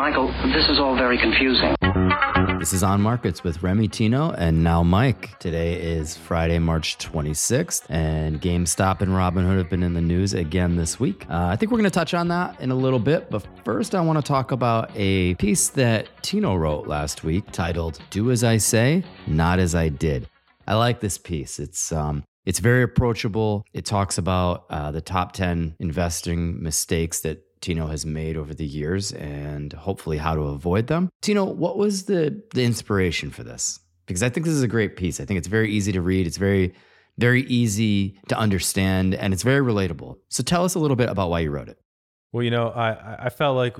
Michael, this is all very confusing. This is On Markets with Remy Tino and now Mike. Today is Friday, March 26th, and GameStop and Robinhood have been in the news again this week. Uh, I think we're going to touch on that in a little bit, but first I want to talk about a piece that Tino wrote last week titled Do As I Say, Not As I Did. I like this piece. It's um, it's very approachable. It talks about uh, the top 10 investing mistakes that Tino has made over the years and hopefully how to avoid them. Tino, what was the the inspiration for this? Because I think this is a great piece. I think it's very easy to read. It's very very easy to understand and it's very relatable. So tell us a little bit about why you wrote it. Well, you know, I I felt like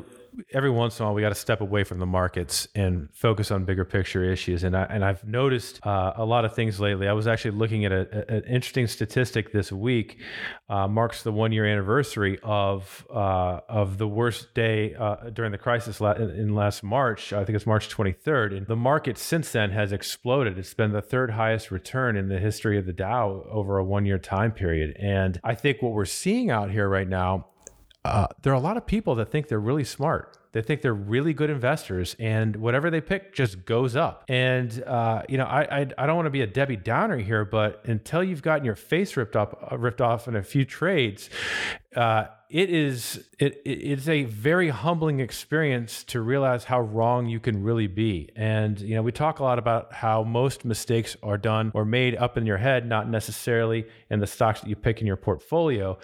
every once in a while we got to step away from the markets and focus on bigger picture issues. And I and I've noticed uh, a lot of things lately. I was actually looking at a, a, an interesting statistic this week. Uh, marks the one year anniversary of uh, of the worst day uh, during the crisis la- in last March. I think it's March 23rd. And the market since then has exploded. It's been the third highest return in the history of the Dow over a one year time period. And I think what we're seeing out here right now uh, there are a lot of people that think they're really smart. They think they're really good investors, and whatever they pick just goes up. And uh, you know, I, I, I don't want to be a Debbie Downer here, but until you've gotten your face ripped up uh, ripped off in a few trades, uh, it is it it's a very humbling experience to realize how wrong you can really be. And you know, we talk a lot about how most mistakes are done or made up in your head, not necessarily in the stocks that you pick in your portfolio.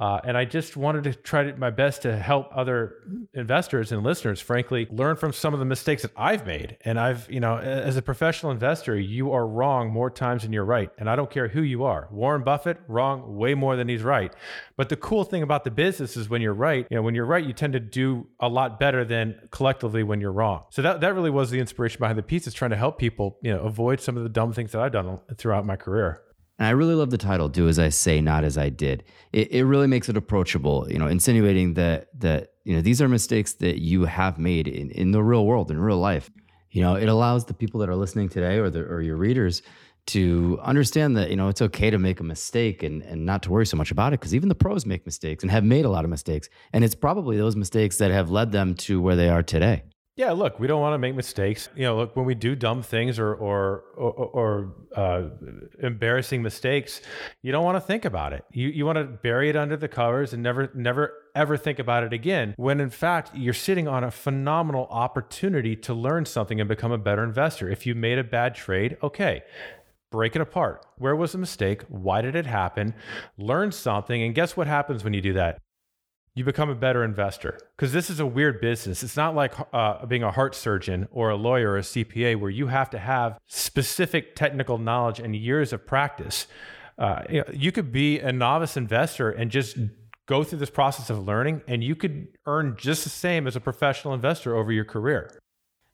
Uh, and I just wanted to try my best to help other investors and listeners, frankly, learn from some of the mistakes that I've made. And I've, you know, as a professional investor, you are wrong more times than you're right. And I don't care who you are. Warren Buffett, wrong way more than he's right. But the cool thing about the business is when you're right, you know, when you're right, you tend to do a lot better than collectively when you're wrong. So that, that really was the inspiration behind the piece is trying to help people, you know, avoid some of the dumb things that I've done throughout my career. And I really love the title, Do As I Say, Not As I Did. It, it really makes it approachable, you know, insinuating that that, you know, these are mistakes that you have made in, in the real world, in real life. You know, it allows the people that are listening today or the, or your readers to understand that, you know, it's okay to make a mistake and, and not to worry so much about it because even the pros make mistakes and have made a lot of mistakes. And it's probably those mistakes that have led them to where they are today. Yeah, look, we don't want to make mistakes. You know, look, when we do dumb things or or or, or uh, embarrassing mistakes, you don't want to think about it. You you want to bury it under the covers and never never ever think about it again. When in fact you're sitting on a phenomenal opportunity to learn something and become a better investor. If you made a bad trade, okay, break it apart. Where was the mistake? Why did it happen? Learn something, and guess what happens when you do that? you become a better investor because this is a weird business. It's not like uh, being a heart surgeon or a lawyer or a CPA where you have to have specific technical knowledge and years of practice. Uh, you could be a novice investor and just go through this process of learning, and you could earn just the same as a professional investor over your career.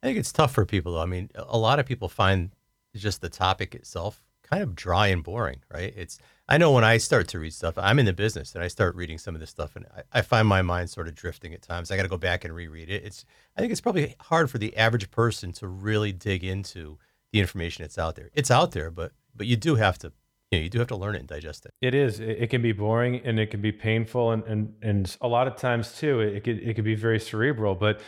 I think it's tough for people, though. I mean, a lot of people find just the topic itself kind of dry and boring, right? It's I know when I start to read stuff, I'm in the business and I start reading some of this stuff and I, I find my mind sort of drifting at times. I got to go back and reread it. It's I think it's probably hard for the average person to really dig into the information that's out there. It's out there, but but you do have to you know, you do have to learn it and digest it. It is. It, can be boring and it can be painful and, and, and a lot of times too, it could, it could be very cerebral. But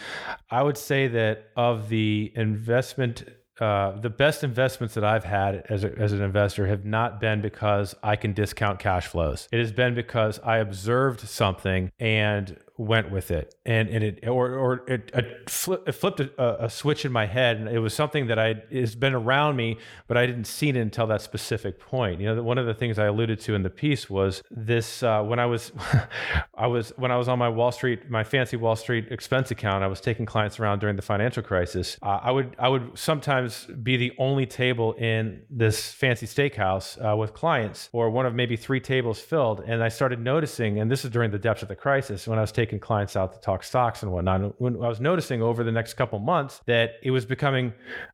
I would say that of the investment uh, the best investments that I've had as, a, as an investor have not been because I can discount cash flows. It has been because I observed something and went with it. And, and it or, or it, it, flip, it flipped a, a, switch in my head and it was something that I has been around me but I didn't see it until that specific point. You know one of the things I alluded to in the piece was this uh, when I was I was when I was on my Wall Street my fancy Wall Street expense account I was taking clients around during the financial crisis. Uh, I would I would sometimes be the only table in this fancy steakhouse uh, with clients or one of maybe three tables filled and I started noticing and this is during the depths of the crisis when I was taking taking clients out to talk stocks and whatnot. When I was noticing over the next couple months that it was becoming,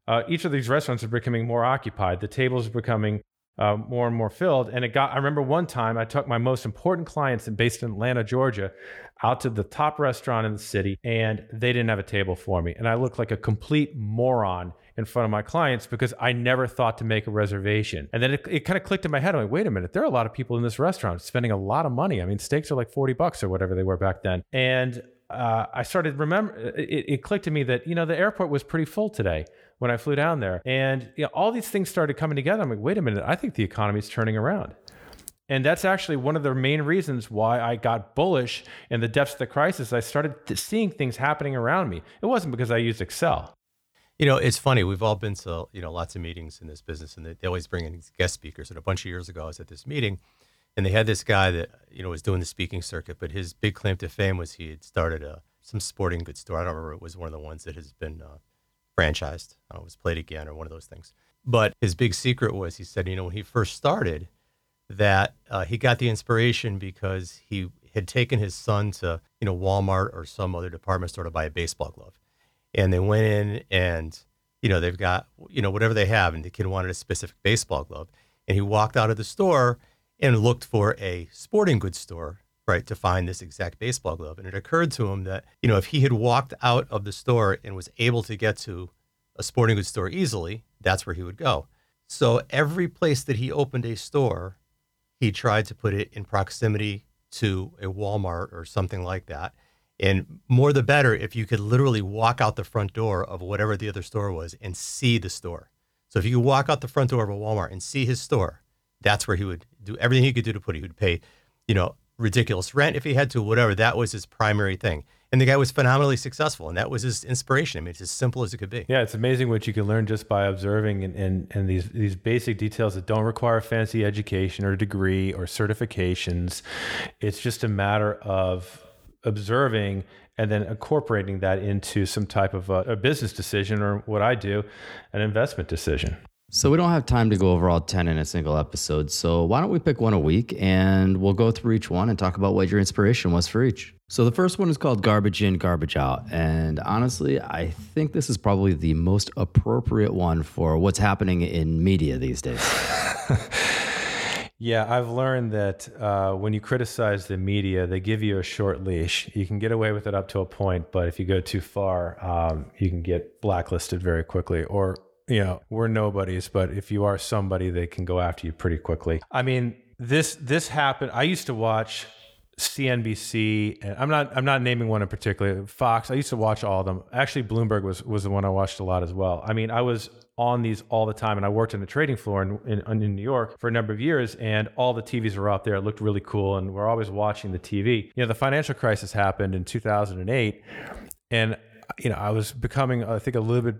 uh, each of these restaurants are becoming more occupied. The tables are becoming uh, more and more filled. And it got, I remember one time I took my most important clients based in Atlanta, Georgia, out to the top restaurant in the city and they didn't have a table for me. And I looked like a complete moron in front of my clients because I never thought to make a reservation. And then it, it kind of clicked in my head. I'm like, wait a minute, there are a lot of people in this restaurant spending a lot of money. I mean, steaks are like 40 bucks or whatever they were back then. And uh, I started remember it, it, clicked to me that you know the airport was pretty full today when I flew down there, and you know, all these things started coming together. I'm like, wait a minute, I think the economy is turning around. And that's actually one of the main reasons why I got bullish in the depths of the crisis. I started seeing things happening around me. It wasn't because I used Excel. You know, it's funny. We've all been to you know lots of meetings in this business, and they, always bring in guest speakers. And a bunch of years ago, I was at this meeting, and they had this guy that you know was doing the speaking circuit, but his big claim to fame was he had started a some sporting goods store. I don't remember. It was one of the ones that has been uh, franchised. I don't know, it was Play It Again or one of those things. But his big secret was he said, you know, when he first started, that uh, he got the inspiration because he had taken his son to you know Walmart or some other department store to buy a baseball glove, and they went in and you know they've got you know whatever they have, and the kid wanted a specific baseball glove, and he walked out of the store and looked for a sporting goods store right to find this exact baseball glove, and it occurred to him that you know if he had walked out of the store and was able to get to a sporting goods store easily, that's where he would go. So every place that he opened a store he tried to put it in proximity to a Walmart or something like that. And more the better if you could literally walk out the front door of whatever the other store was and see the store. So if you could walk out the front door of a Walmart and see his store, that's where he would do everything he could do to put it. He would pay, you know, ridiculous rent if he had to, whatever. That was his primary thing. And the guy was phenomenally successful, and that was his inspiration. I mean, it's as simple as it could be. Yeah, it's amazing what you can learn just by observing and, and, and these these basic details that don't require fancy education or degree or certifications. It's just a matter of observing and then incorporating that into some type of a, a business decision or what I do, an investment decision. So we don't have time to go over all 10 in a single episode. So why don't we pick one a week and we'll go through each one and talk about what your inspiration was for each. So the first one is called Garbage In, Garbage Out. And honestly, I think this is probably the most appropriate one for what's happening in media these days. Yeah, I've learned that uh, when you criticize the media, they give you a short leash. You can get away with it up to a point, but if you go too far, um, you can get blacklisted very quickly or you know, we're nobodies, but if you are somebody, they can go after you pretty quickly. I mean, this this happened. I used to watch CNBC, and I'm not I'm not naming one in particular. Fox. I used to watch all of them. Actually, Bloomberg was was the one I watched a lot as well. I mean, I was on these all the time, and I worked in the trading floor in, in, in New York for a number of years, and all the TVs were out there. It looked really cool, and we're always watching the TV. You know, the financial crisis happened in 2008, and you know, I was becoming, I think, a little bit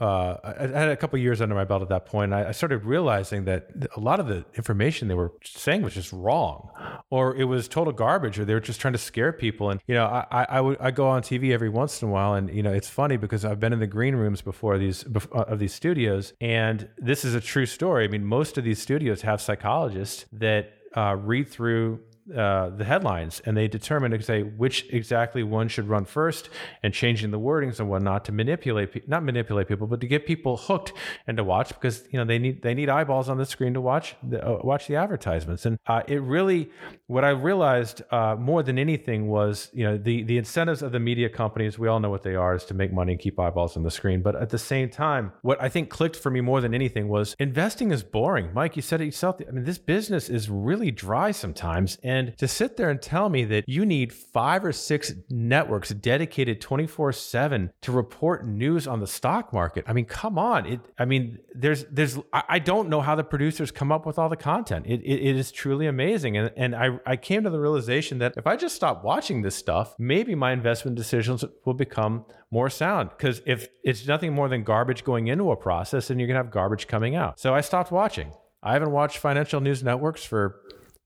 uh, I had a couple years under my belt at that point. I, I started realizing that a lot of the information they were saying was just wrong, or it was total garbage, or they were just trying to scare people. And you know, I, I, I would I go on TV every once in a while, and you know, it's funny because I've been in the green rooms before these uh, of these studios, and this is a true story. I mean, most of these studios have psychologists that uh, read through uh, the headlines and they determine say which exactly one should run first and changing the wordings and whatnot to manipulate not manipulate people but to get people hooked and to watch because you know they need they need eyeballs on the screen to watch the, uh, watch the advertisements. And uh, it really what I realized uh, more than anything was you know the the incentives of the media companies we all know what they are is to make money and keep eyeballs on the screen. But at the same time what I think clicked for me more than anything was investing is boring. Mike you said it yourself I mean this business is really dry sometimes and and to sit there and tell me that you need five or six networks dedicated 24 7 to report news on the stock market. I mean, come on. It, I mean, there's, there's, I don't know how the producers come up with all the content. It, it, it is truly amazing. And, and I, I came to the realization that if I just stop watching this stuff, maybe my investment decisions will become more sound. Because if it's nothing more than garbage going into a process, and you're going to have garbage coming out. So I stopped watching. I haven't watched financial news networks for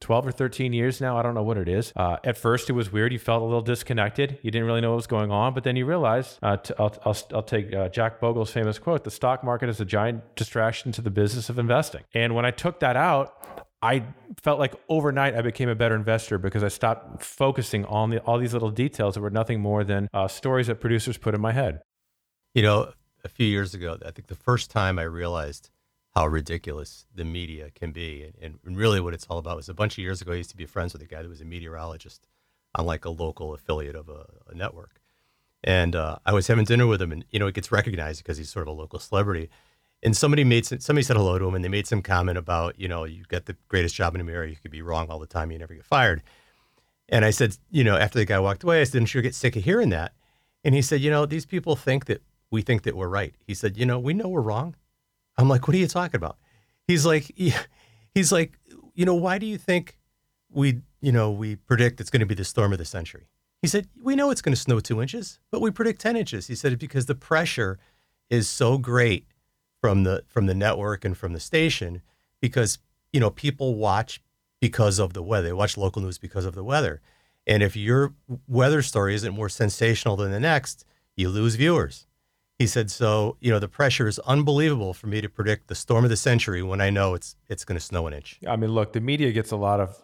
12 or 13 years now. I don't know what it is. Uh, at first, it was weird. You felt a little disconnected. You didn't really know what was going on. But then you realized, uh, t- I'll, I'll, I'll, take uh, Jack Bogle's famous quote the stock market is a giant distraction to the business of investing. And when I took that out, I felt like overnight I became a better investor because I stopped focusing on the, all these little details that were nothing more than uh, stories that producers put in my head. You know, a few years ago, I think the first time I realized how ridiculous the media can be. And, and, really, what it's all about was a bunch of years ago, I used to be friends with a guy who was a meteorologist on like a local affiliate of a, a network. And uh, I was having dinner with him, and you know, it gets recognized because he's sort of a local celebrity. And somebody made some, somebody said hello to him, and they made some comment about, you know, you get the greatest job in America, you could be wrong all the time, you never get fired. And I said, you know, after the guy walked away, I said, "Didn't you get sick of hearing that?" And he said, you know, these people think that we think that we're right. He said, you know, we know we're wrong. I'm like, what are you talking about? He's like, he's like, you know, why do you think we, you know, we predict it's going to be the storm of the century? He said, we know it's going to snow two inches, but we predict 10 inches. He said, because the pressure is so great from the, from the network and from the station because, you know, people watch because of the weather. They watch local news because of the weather. And if your weather story isn't more sensational than the next, you lose viewers. He said, so, you know, the pressure is unbelievable for me to predict the storm of the century when I know it's it's going to snow an inch. I mean, look, the media gets a lot of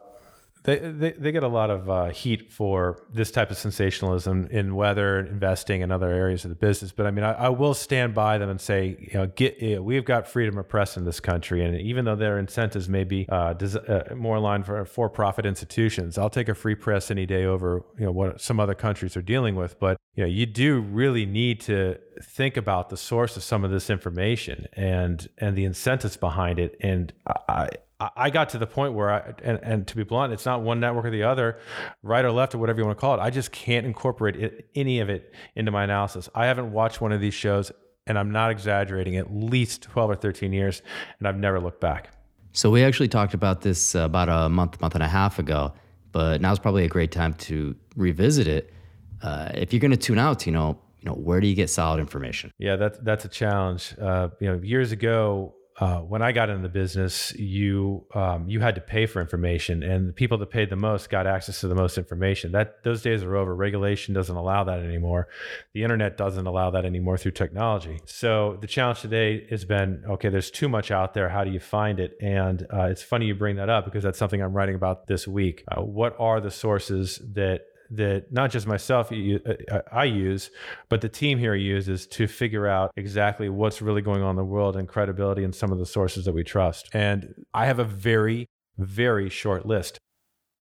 they, they, they get a lot of uh, heat for this type of sensationalism in weather, investing, and other areas of the business. But I mean, I, I will stand by them and say, you know, get you know, we've got freedom of press in this country, and even though their incentives may be uh, des- uh, more aligned for for-profit institutions, I'll take a free press any day over you know what some other countries are dealing with. But you know, you do really need to think about the source of some of this information and and the incentives behind it. And I I got to the point where I, and, and to be blunt, it's not one network or the other, right or left or whatever you want to call it. I just can't incorporate it, any of it into my analysis. I haven't watched one of these shows, and I'm not exaggerating, at least 12 or 13 years, and I've never looked back. So we actually talked about this uh, about a month, month and a half ago, but now's probably a great time to revisit it. Uh, if you're going to tune out, you know, you know, where do you get solid information? Yeah, that's that's a challenge. Uh, you know, years ago, uh, when I got into the business, you um, you had to pay for information, and the people that paid the most got access to the most information. That those days are over. Regulation doesn't allow that anymore. The internet doesn't allow that anymore through technology. So the challenge today has been okay. There's too much out there. How do you find it? And uh, it's funny you bring that up because that's something I'm writing about this week. Uh, what are the sources that that not just myself uh, I use, but the team here uses to figure out exactly what's really going on in the world and credibility in some of the sources that we trust. And I have a very, very short list.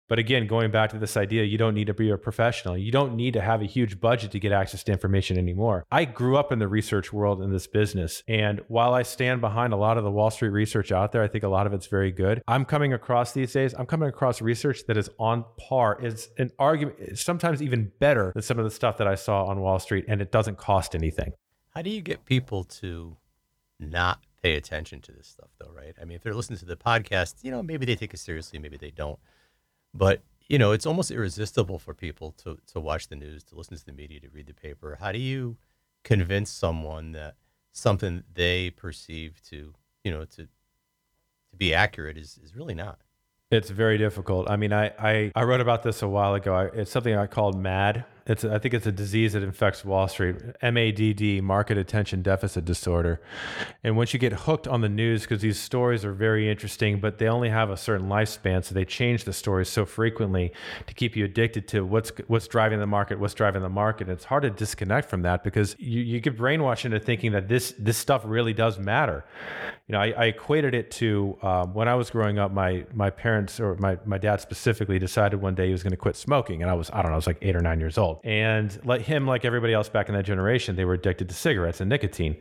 But again, going back to this idea, you don't need to be a professional. You don't need to have a huge budget to get access to information anymore. I grew up in the research world in this business. And while I stand behind a lot of the Wall Street research out there, I think a lot of it's very good. I'm coming across these days, I'm coming across research that is on par, is an argument, sometimes even better than some of the stuff that I saw on Wall Street, and it doesn't cost anything. How do you get people to not pay attention to this stuff, though, right? I mean, if they're listening to the podcast, you know, maybe they take it seriously, maybe they don't. But you know, it's almost irresistible for people to to watch the news, to listen to the media, to read the paper. How do you convince someone that something they perceive to you know to to be accurate is is really not? It's very difficult. I mean, I, I, I wrote about this a while ago. I, it's something I called MAD. It's I think it's a disease that infects Wall Street. MADD, market attention deficit disorder. And once you get hooked on the news, because these stories are very interesting, but they only have a certain lifespan, so they change the stories so frequently to keep you addicted to what's what's driving the market, what's driving the market. It's hard to disconnect from that because you, you get brainwashed into thinking that this this stuff really does matter. You know, I, I equated it to um, when I was growing up. My my parents or my my dad specifically decided one day he was going to quit smoking, and I was I don't know, I was like eight or nine years old and like him, like everybody else back in that generation, they were addicted to cigarettes and nicotine.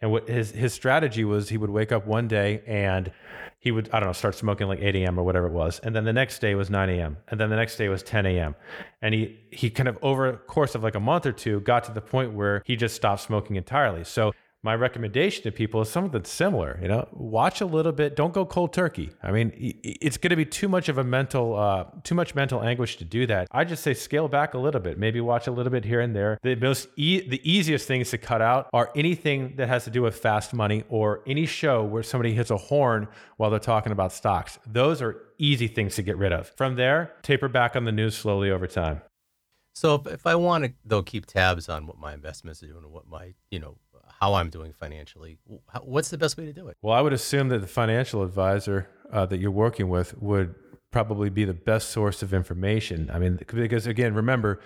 And what his his strategy was, he would wake up one day and he would I don't know start smoking like 8 a.m. or whatever it was, and then the next day was 9 a.m. and then the next day was 10 a.m. And he he kind of over course of like a month or two got to the point where he just stopped smoking entirely. So my recommendation to people is something that's similar. You know, watch a little bit. Don't go cold turkey. I mean, it's going to be too much of a mental, uh, too much mental anguish to do that. I just say scale back a little bit. Maybe watch a little bit here and there. The most, e- the easiest things to cut out are anything that has to do with fast money or any show where somebody hits a horn while they're talking about stocks. Those are easy things to get rid of. From there, taper back on the news slowly over time. So if, if I want to though keep tabs on what my investments are doing and what my you know how I'm doing financially. What's the best way to do it? Well, I would assume that the financial advisor uh, that you're working with would probably be the best source of information. I mean, because again, remember,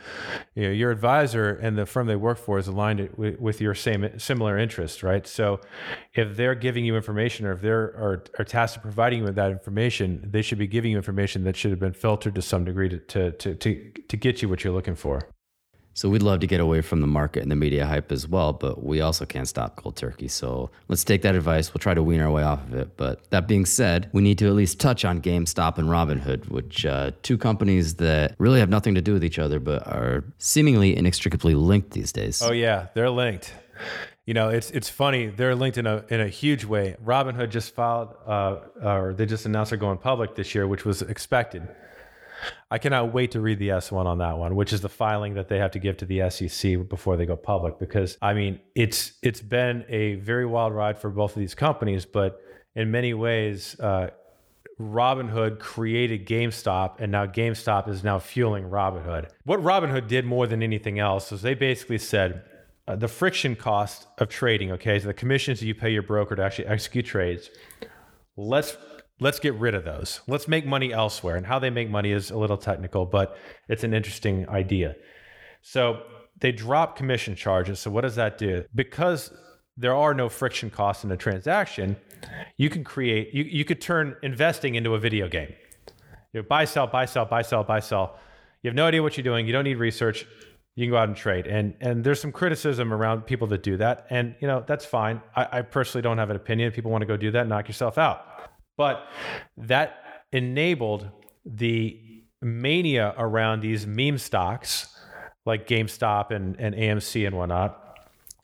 you know, your advisor and the firm they work for is aligned with, with your same similar interests, right? So, if they're giving you information, or if they're are, are tasked with providing you with that information, they should be giving you information that should have been filtered to some degree to to to to, to get you what you're looking for. So we'd love to get away from the market and the media hype as well, but we also can't stop cold turkey. So let's take that advice. We'll try to wean our way off of it. But that being said, we need to at least touch on GameStop and Robinhood, which uh, two companies that really have nothing to do with each other, but are seemingly inextricably linked these days. Oh yeah, they're linked. You know, it's it's funny. They're linked in a in a huge way. Robinhood just filed, uh, or they just announced they're going public this year, which was expected. I cannot wait to read the S1 on that one, which is the filing that they have to give to the SEC before they go public. Because I mean, it's it's been a very wild ride for both of these companies, but in many ways, uh, Robinhood created GameStop, and now GameStop is now fueling Robinhood. What Robinhood did more than anything else is they basically said uh, the friction cost of trading. Okay, so the commissions that you pay your broker to actually execute trades. Let's let's get rid of those. Let's make money elsewhere. And how they make money is a little technical, but it's an interesting idea. So they drop commission charges. So what does that do? Because there are no friction costs in a transaction, you can create, you, you could turn investing into a video game. You know, buy, sell, buy, sell, buy, sell, buy, sell. You have no idea what you're doing. You don't need research. You can go out and trade. And and there's some criticism around people that do that. And you know, that's fine. I, I personally don't have an opinion. If people want to go do that, knock yourself out. But that enabled the mania around these meme stocks like GameStop and, and AMC and whatnot.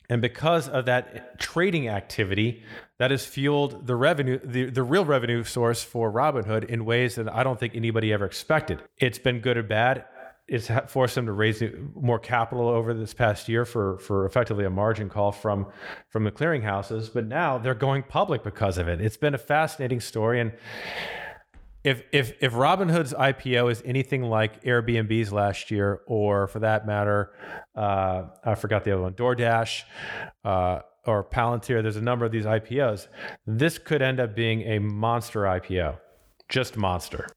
And because of that trading activity, that has fueled the revenue, the, the real revenue source for Robinhood in ways that I don't think anybody ever expected. It's been good or bad it's forced them to raise more capital over this past year for for effectively a margin call from from the clearinghouses. But now they're going public because of it. It's been a fascinating story, and if if if Robinhood's IPO is anything like Airbnb's last year, or for that matter, uh, I forgot the other one, DoorDash. Uh, or Palantir, there's a number of these IPOs. This could end up being a monster IPO, just monster.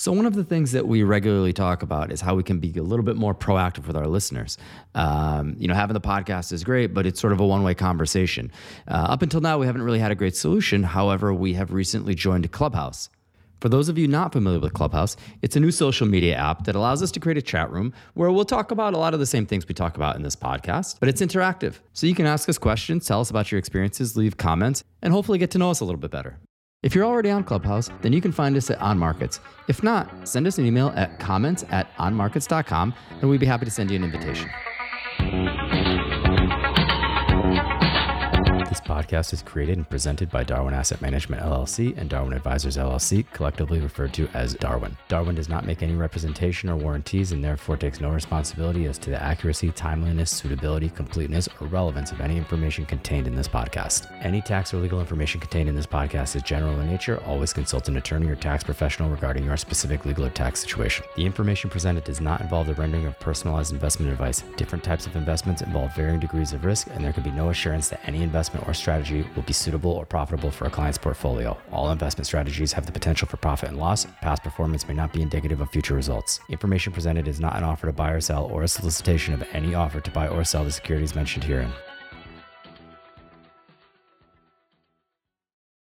So, one of the things that we regularly talk about is how we can be a little bit more proactive with our listeners. Um, you know, having the podcast is great, but it's sort of a one way conversation. Uh, up until now, we haven't really had a great solution. However, we have recently joined Clubhouse. For those of you not familiar with Clubhouse, it's a new social media app that allows us to create a chat room where we'll talk about a lot of the same things we talk about in this podcast, but it's interactive. So you can ask us questions, tell us about your experiences, leave comments, and hopefully get to know us a little bit better. If you're already on Clubhouse, then you can find us at On Markets. If not, send us an email at comments at onmarkets.com and we'd be happy to send you an invitation. Podcast is created and presented by Darwin Asset Management LLC and Darwin Advisors LLC, collectively referred to as Darwin. Darwin does not make any representation or warranties and therefore takes no responsibility as to the accuracy, timeliness, suitability, completeness, or relevance of any information contained in this podcast. Any tax or legal information contained in this podcast is general in nature. Always consult an attorney or tax professional regarding your specific legal or tax situation. The information presented does not involve the rendering of personalized investment advice. Different types of investments involve varying degrees of risk, and there can be no assurance that any investment or strategy will be suitable or profitable for a client's portfolio. All investment strategies have the potential for profit and loss. Past performance may not be indicative of future results. Information presented is not an offer to buy or sell or a solicitation of any offer to buy or sell the securities mentioned herein.